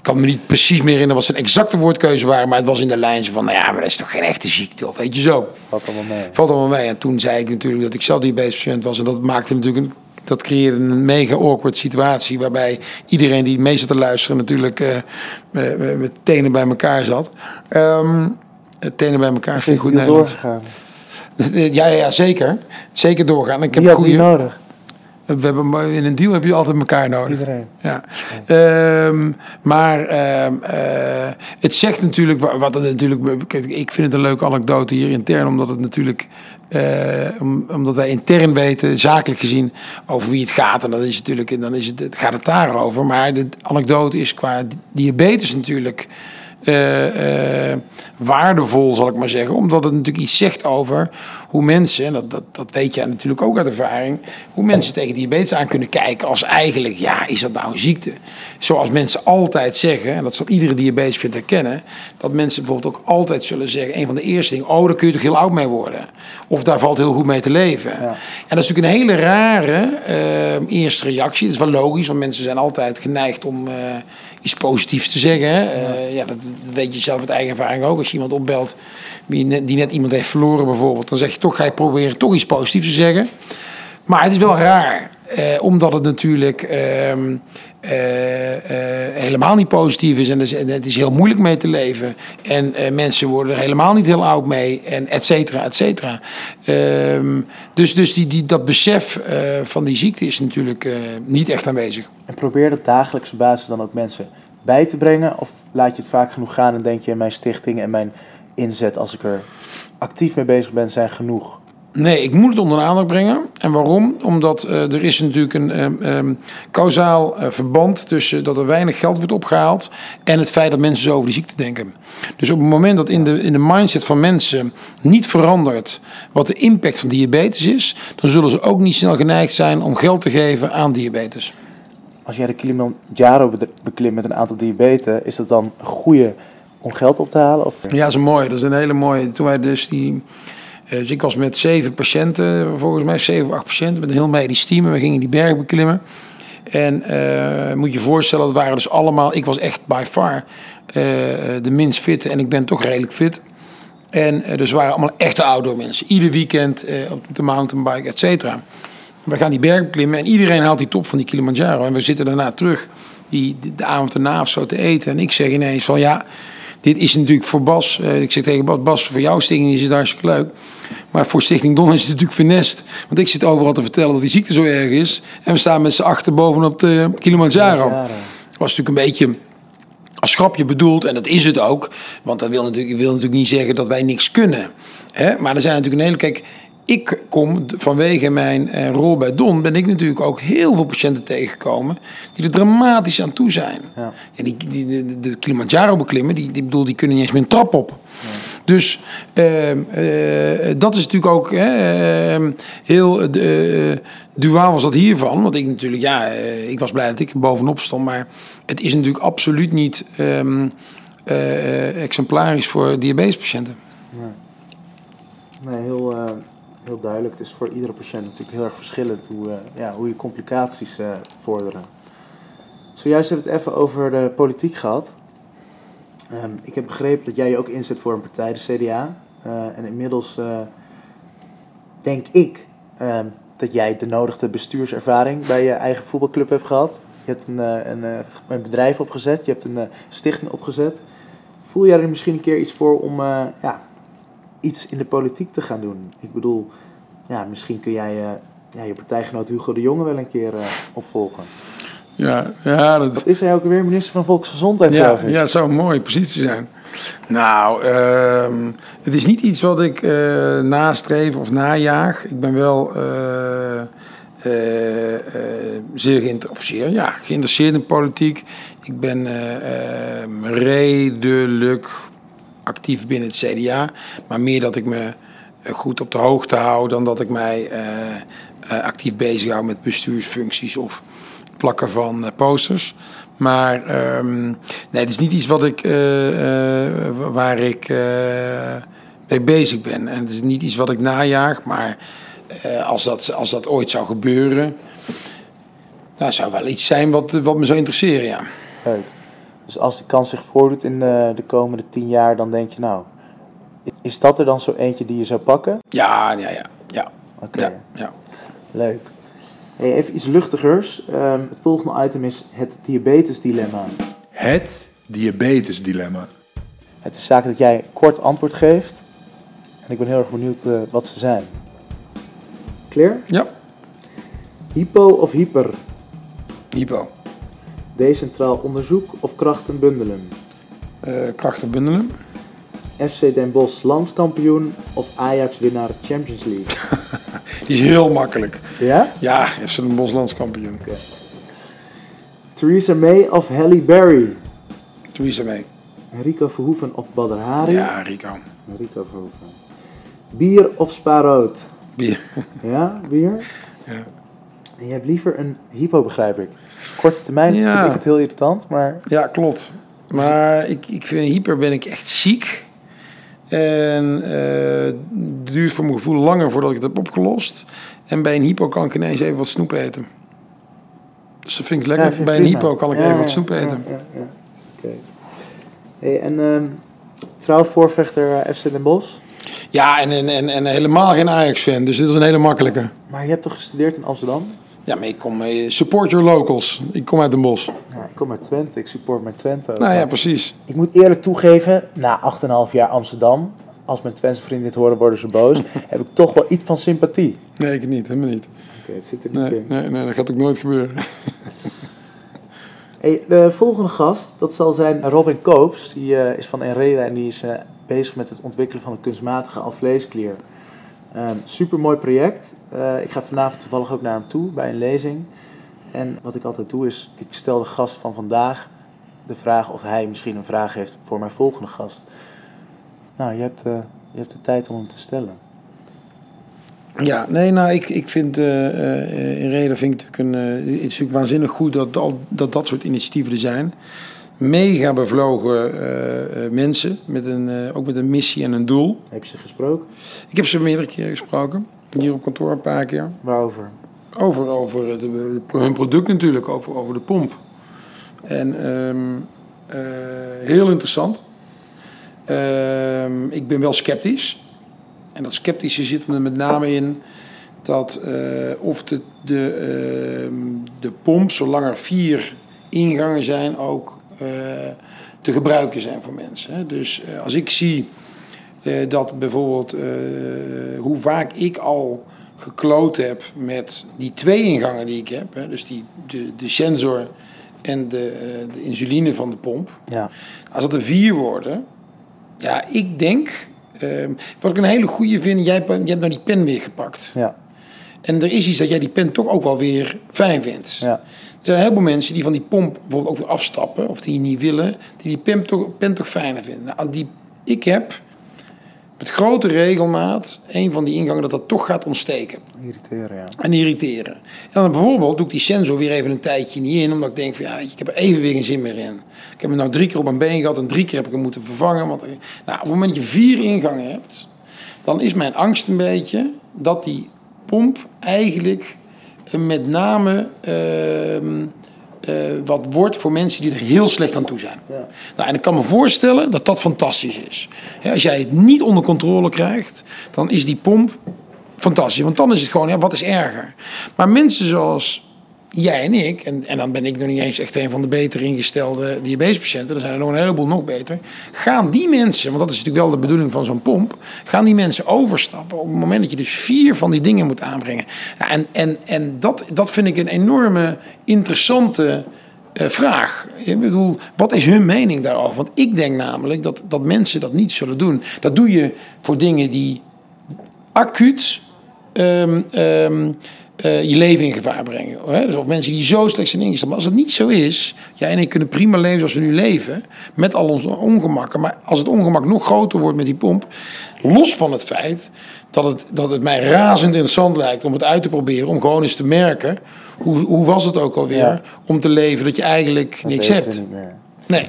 Ik kan me niet precies meer herinneren wat zijn exacte woordkeuze waren. Maar het was in de lijn van, nou ja, maar dat is toch geen echte ziekte? Of weet je zo. Valt allemaal mee. Valt allemaal mee. En toen zei ik natuurlijk dat ik zelf diabetespatiënt was. En dat maakte natuurlijk een, dat creëerde een mega awkward situatie. Waarbij iedereen die mee zat te luisteren natuurlijk eh, met, met- met tenen bij elkaar zat. Eh, tenen bij elkaar vind ik goed Nederlands. doorgegaan? Ja, ja, ja, zeker. Zeker doorgaan. Ik heb goede, nodig? we hebben, in een deal heb je altijd elkaar nodig. Iedereen. Ja. Ehm, maar ehm, eh, het zegt natuurlijk, wa- wat het natuurlijk, ik vind het een leuke anekdote hier intern, omdat het natuurlijk, eh, om- omdat wij intern weten, zakelijk gezien, over wie het gaat. En dat is natuurlijk, dan is het, het gaat het daarover. Maar de anekdote is qua diabetes natuurlijk. eh, eh, waardevol, zal ik maar zeggen. Omdat het natuurlijk iets zegt over hoe mensen, en dat, dat, dat weet jij natuurlijk ook uit ervaring, hoe mensen tegen diabetes aan kunnen kijken als eigenlijk, ja, is dat nou een ziekte? Zoals mensen altijd zeggen, en dat zal iedere diabetespatiënt herkennen, dat mensen bijvoorbeeld ook altijd zullen zeggen, een van de eerste dingen, oh, daar kun je toch heel oud mee worden. Of daar valt heel goed mee te leven. En dat is natuurlijk een hele rare eh, eerste reactie. Dat is wel logisch, want mensen zijn altijd geneigd om eh, iets positiefs te zeggen. hè. Eh, ja, dat, dat weet je zelf uit eigen ervaring ook. Als je iemand opbelt die net, die net iemand heeft verloren bijvoorbeeld, dan zeg je toch, ga je proberen toch iets positiefs te zeggen. Maar het is wel raar, eh, omdat het natuurlijk ehm, eh, eh, helemaal niet positief is. En het is- en het is heel moeilijk mee te leven. En eh, mensen worden er helemaal niet heel oud mee. En et cetera, et cetera. Ehm, dus dus die, die, dat besef eh, van die ziekte is natuurlijk eh, niet echt aanwezig. En probeer dat dagelijkse basis dan ook mensen bij te brengen? Of laat je het vaak genoeg gaan en denk je, mijn stichting en mijn inzet als ik er actief mee bezig ben, zijn genoeg? Nee, ik moet het onder de aandacht brengen. En waarom? Omdat eh, er is natuurlijk een ehm, kausaal eh, verband tussen dat er weinig geld wordt opgehaald en het feit dat mensen zo over die ziekte denken. Dus op het moment dat in de, in de mindset van mensen niet verandert wat de impact van diabetes is, dan zullen ze ook niet snel geneigd zijn om geld te geven aan diabetes. Als jij de Kilimanjaro be- beklimt met een aantal diabetes, is dat dan een goede om geld op te halen? Of? Ja, dat is een mooie. Dat is een hele mooie. Toen wij dus die. Eh, Dus ik was met zeven patiënten, volgens mij zeven of acht patiënten, met een heel medisch team. En we gingen die berg beklimmen. En eh, moet je voorstellen, dat waren dus allemaal. Ik was echt by far eh, de minst fitte. En ik ben toch redelijk fit. En dus waren allemaal echte outdoor mensen. Ieder weekend op de mountainbike, et cetera. We gaan die berg beklimmen en iedereen haalt die top van die Kilimanjaro. En we zitten daarna terug, die, de avond erna of zo te eten. En ik zeg ineens van ja, dit is natuurlijk voor Bas. eh, ik zeg tegen Bas, Bas, voor jouw stichting is het hartstikke leuk. Maar voor Stichting Don is het natuurlijk finest. Want ik zit overal te vertellen dat die ziekte zo erg is. En we staan met z'n achter bovenop de Kilimanjaro. Dat was natuurlijk een beetje als grapje bedoeld. En dat is het ook. Want dat wil natuurlijk, wil natuurlijk niet zeggen dat wij niks kunnen. Hè? Maar er zijn natuurlijk een hele... Kijk, ik kom vanwege mijn eh, rol bij Don... ben ik natuurlijk ook heel veel patiënten tegengekomen... die er dramatisch aan toe zijn. Ja. Ja, die, die, de, de Kilimanjaro beklimmen, die, die, bedoel, die kunnen niet eens meer een trap op. Dus ehm, eh, dat is natuurlijk ook ehm, heel eh, duaal was dat hiervan. Want ik natuurlijk, ja, ik was blij dat ik bovenop stond. Maar het is natuurlijk absoluut niet eh, exemplarisch voor diabetespatiënten. Nee, heel, eh, heel duidelijk. Het is voor iedere patiënt natuurlijk heel erg verschillend hoe, eh, ja, hoe je complicaties eh, vorderen. Zojuist hebben we het even over de politiek gehad. Ehm, ik heb begrepen dat jij je ook inzet voor een partij, de CDA. Eh, en inmiddels denk ik ehm, dat jij de nodige bestuurservaring bij je eigen voetbalclub hebt gehad. Je hebt een, een, een bedrijf opgezet, je hebt een stichting opgezet. Voel jij er misschien een keer iets voor om ja, iets in de politiek te gaan doen? Ik bedoel, ja, misschien kun jij eh, ja, je partijgenoot Hugo de Jonge wel een keer eh, opvolgen. Ja, ja dat, Wat is hij ook weer? Minister van Volksgezondheid, Ja, ja, het zou een mooie positie zijn. Nou, ehm, het is niet iets wat ik eh, nastreef of najaag. Ik ben wel zeer, geïnter- of zeer ja, geïnteresseerd in politiek. Ik ben redelijk actief binnen het CDA. Maar meer dat ik me eh, goed op de hoogte hou dan dat ik mij eh, eh, actief bezighoud met bestuursfuncties of plakken van posters. Maar ehm, nee, het is niet iets wat ik, waar ik mee bezig ben. En het is niet iets wat ik najaag, maar als, dat, als dat ooit zou gebeuren, nou, zou wel iets zijn wat, wat me zou interesseren, ja. Dus als die kans zich voordoet in de, de komende tien jaar, dan denk je nou, is dat er dan zo eentje die je zou pakken? Ja, ja, ja. ja. Oké, ja, ja. leuk. Hey, even iets luchtigers. Ehm, het volgende item is het diabetesdilemma. Het diabetesdilemma. Het is zaak dat jij kort antwoord geeft. En ik ben heel erg benieuwd eh, wat ze zijn. Clear? ja. Hypo of hyper? Hypo. Decentraal onderzoek of krachten bundelen? Eh, krachten bundelen. FC Den Bosch landskampioen of Ajax winnaar Champions League? (laughs) Die is heel makkelijk. Ja? Ja, FC Den Bosch landskampioen. Theresa May of Halle Berry? Theresa mee. Rico Verhoeven of Badr Hari? Ja, Rico. Rico Verhoeven. Bier of spaarrood? Bier. Ja, bier? Ja. En je hebt liever een hypo, begrijp ik. Korte termijn Ja. vind ik het heel irritant, maar Ja, klopt. Maar ik, ik vind hyper ben ik echt ziek. En eh, het duurt voor mijn gevoel langer voordat ik het heb opgelost. En bij een hypo kan ik ineens even wat snoep eten. Dus dat vind ik lekker. Ja, vind ik bij een hypo kan ik Ja, even wat snoep eten. Ja. Hey, en ehm trouw voorvechter eh, FC Den Bosch. Ja, en, en, en, en helemaal geen Ajax-fan. Dus dit is een hele makkelijke. Maar je hebt toch gestudeerd in Amsterdam? Ja, maar ik kom... eh, Support your locals. Ik kom uit Den Bosch. Ja, ik kom uit Twente, ik support mijn Twente. ook. Nou ja, precies. Ik moet eerlijk toegeven, na 8,5 jaar Amsterdam, als mijn Twentse vrienden dit horen, worden ze boos, (laughs) heb ik toch wel iets van sympathie. Nee, ik niet. Helemaal niet. Oké, het zit er niet Nee, in. nee, nee, dat gaat ook nooit gebeuren. (laughs) Hey, de volgende gast, dat zal zijn Robin Koops. Die eh, is van Enreda en die is eh, bezig met het ontwikkelen van een kunstmatige alvleesklier. Super supermooi project. Eh, ik ga vanavond toevallig ook naar hem toe bij een lezing. En wat ik altijd doe is, ik stel de gast van vandaag de vraag of hij misschien een vraag heeft voor mijn volgende gast. Nou, je hebt, eh, je hebt de tijd om hem te stellen. Ja, nee, nou, ik, ik vind eh, in reden vind ik natuurlijk een, het is natuurlijk waanzinnig goed dat, dat dat soort initiatieven er zijn. Mega bevlogen eh, eh, mensen, met een, eh, ook met een missie en een doel. Heb je ze gesproken? Ik heb ze meerdere keren gesproken, hier op kantoor een paar keer. Waarover? Over, over de, hun product natuurlijk, over, over de pomp. En ehm, eh, heel interessant. Ehm, ik ben wel sceptisch. En dat sceptische zit er met name in dat of de, de, ehm, de pomp, zolang er vier ingangen zijn, ook te gebruiken zijn voor mensen. Dus eh, als ik zie eh, dat bijvoorbeeld eh, hoe vaak ik al gekloot heb met die twee ingangen die ik heb, hè, dus die, de, de sensor en de, eh, de insuline van de pomp. Ja. Als dat er vier worden, ja, ik denk, ehm, wat ik een hele goede vind, jij, je hebt nou die pen weer gepakt. Ja. En er is iets dat jij die pen toch ook wel weer fijn vindt. Ja. Er zijn heel veel mensen die van die pomp bijvoorbeeld ook weer afstappen, of die niet willen, die die pen toch, pen toch fijner vinden. Nou, die, ik heb met grote regelmaat een van die ingangen dat dat toch gaat ontsteken Irriteren, ja. en irriteren. En dan bijvoorbeeld doe ik die sensor weer even een tijdje niet in, omdat ik denk van ja, ik heb er even weer geen zin meer in. Ik heb hem nou drie keer op mijn been gehad en drie keer heb ik hem moeten vervangen. Want, nou, op het moment dat je vier ingangen hebt, dan is mijn angst een beetje dat die pomp eigenlijk met name ehm, eh, wat wordt voor mensen die er heel slecht aan toe zijn. Ja. Nou, en ik kan me voorstellen dat dat fantastisch is. Als jij het niet onder controle krijgt, dan is die pomp fantastisch. Want dan is het gewoon, ja, wat is erger? Maar mensen zoals jij en ik, en, en dan ben ik nog niet eens echt een van de beter ingestelde diabetespatiënten, er zijn er nog een heleboel nog beter, gaan die mensen, want dat is natuurlijk wel de bedoeling van zo'n pomp, gaan die mensen overstappen op het moment dat je dus vier van die dingen moet aanbrengen. Ja, en en, en dat, dat vind ik een enorme interessante eh, vraag. Ik bedoel, wat is hun mening daarover? Want ik denk namelijk dat, dat mensen dat niet zullen doen. Dat doe je voor dingen die acuut ehm, ehm, eh, je leven in gevaar brengen. Hè? Dus of mensen die zo slecht zijn ingesteld. Maar als het niet zo is, jij en ik kunnen prima leven zoals we nu leven, met al onze ongemakken. Maar als het ongemak nog groter wordt met die pomp, los van het feit dat het, dat het mij razend interessant lijkt om het uit te proberen, om gewoon eens te merken, hoe, hoe was het ook alweer, Ja. om te leven dat je eigenlijk Dat niks hebt. niet meer. Nee.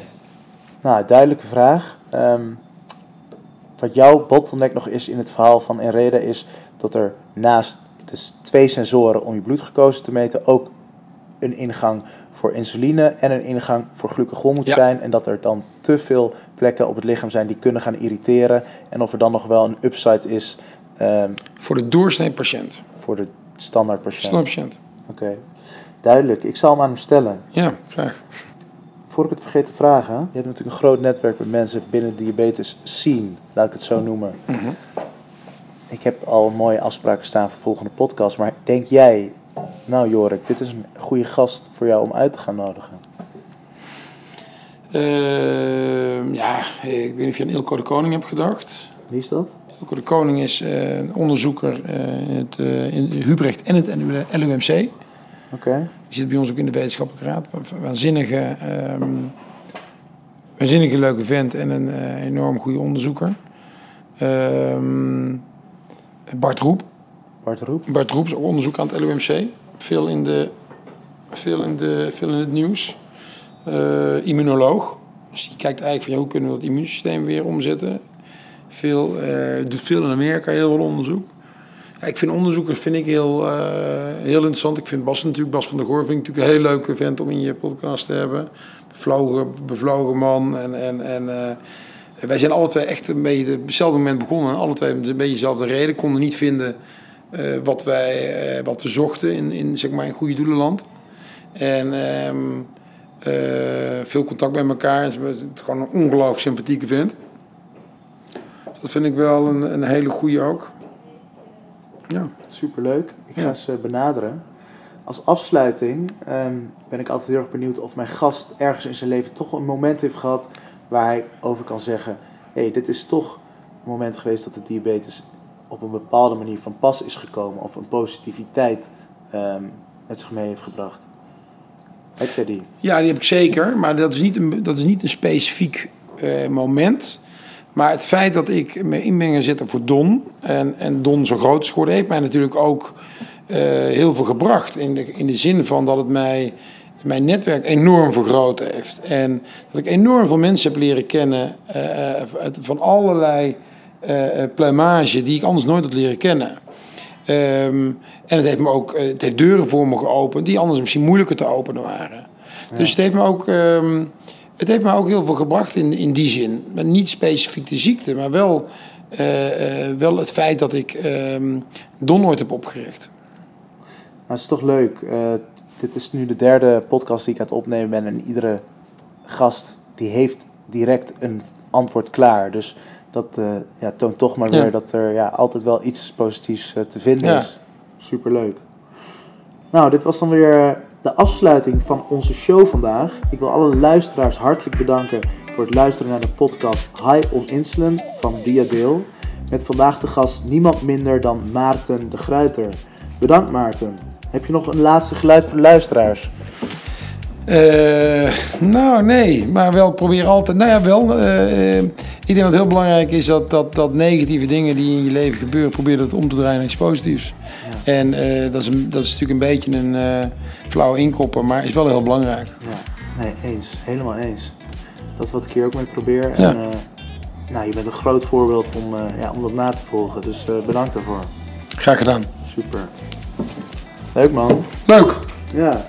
Nou, duidelijke vraag. Ehm, wat jouw bottleneck nog is in het verhaal van Enreda is dat er naast dus twee sensoren om je bloedgekozen te meten ook een ingang voor insuline en een ingang voor glucagon moet Ja. zijn. En dat er dan te veel plekken op het lichaam zijn die kunnen gaan irriteren. En of er dan nog wel een upside is ehm, Voor de doorsnee patiënt. voor de standaard patiënt. Standaard patiënt. Oké, duidelijk. Ik zal hem aan hem stellen. Ja, graag. Voor ik het vergeet te vragen, je hebt natuurlijk een groot netwerk met mensen binnen diabetes scene, laat ik het zo noemen. Ik heb al mooie afspraken staan voor volgende podcast, maar denk jij, nou Jorik, dit is een goede gast voor jou om uit te gaan nodigen? Ehm, ja, ik weet niet of je aan Ilko de Koning hebt gedacht. Wie is dat? Ilko de Koning is een onderzoeker eh, in het eh, in Hubrecht en het LUMC. Oké, Die zit bij ons ook in de wetenschappelijke raad. Wa- wa- Waanzinnige, ehm, waanzinnige leuke vent en een enorm goede onderzoeker. Ehm, Bart Roep. Bart Roep. Bart Roep is ook onderzoek aan het LUMC. Veel in, de, veel in, de, veel in het nieuws. Eh, immunoloog. Dus die kijkt eigenlijk van ja, hoe kunnen we dat immuunsysteem weer omzetten. Veel, eh, doet veel in Amerika, heel veel onderzoek. Ja, ik vind onderzoekers vind ik heel, eh, heel interessant. Ik vind Bas natuurlijk, Bas van der Goor, vind ik natuurlijk een heel leuke vent om in je podcast te hebben. Bevlogen, bevlogen man. En, en, en wij zijn alle twee echt een beetje op hetzelfde moment begonnen. En alle twee met een beetje dezelfde reden. Konden niet vinden eh, wat, wij, eh, wat we zochten in, in, zeg maar, in goede doelenland. En ehm, eh, veel contact met elkaar. Het is gewoon een ongelooflijk sympathieke vent. Dus dat vind ik wel een, een hele goede ook. Ja. Superleuk. Ik ga ze benaderen. Als afsluiting ehm, ben ik altijd heel erg benieuwd of mijn gast ergens in zijn leven toch een moment heeft gehad waar hij over kan zeggen: hé, hey, dit is toch een moment geweest dat de diabetes op een bepaalde manier van pas is gekomen of een positiviteit ehm, met zich mee heeft gebracht. Heb jij die? Ja, die heb ik zeker. Maar dat is niet een, dat is niet een specifiek eh, moment. Maar het feit dat ik me in ben gaan zetten voor Don. En, en Don zo groot is geworden, heeft mij natuurlijk ook eh, heel veel gebracht. In de, in de zin van dat het mij, mijn netwerk enorm vergroot heeft. En dat ik enorm veel mensen heb leren kennen. eh, uit- van allerlei eh, eh, pluimage die ik anders nooit had leren kennen. Ehm, en het heeft me ook eh, het heeft deuren voor me geopend die anders misschien moeilijker te openen waren. Dus het heeft me ook, ehm, het heeft me ook heel veel gebracht in, in die zin. Maar niet specifiek de ziekte, maar wel, eh, eh, wel het feit dat ik ehm Don nooit heb opgericht. Maar het is toch leuk. eh, dit is nu de derde podcast die ik aan het opnemen ben. En iedere gast die heeft direct een antwoord klaar. Dus dat eh, ja, toont toch maar Ja. weer dat er ja, altijd wel iets positiefs eh, te vinden Ja. is. Superleuk. Nou, dit was dan weer de afsluiting van onze show vandaag. Ik wil alle luisteraars hartelijk bedanken voor het luisteren naar de podcast High on Insulin van Diadeel. Met vandaag de gast niemand minder dan Maarten de Gruiter. Bedankt Maarten. Heb je nog een laatste geluid voor de luisteraars? Eh, nou, nee, maar wel probeer altijd. Nou ja, wel. eh, ik denk dat het heel belangrijk is dat, dat, dat negatieve dingen die in je leven gebeuren, probeer dat om te draaien naar iets positiefs. En dat, is een, dat is natuurlijk een beetje een flauwe inkopper, maar is wel heel belangrijk. Ja, nee, eens. Helemaal eens. Dat is wat ik hier ook mee probeer. Ja. En, nou, je bent een groot voorbeeld om, ja, om dat na te volgen. Dus bedankt daarvoor. Graag gedaan. Super. Leuk man. Leuk. Ja.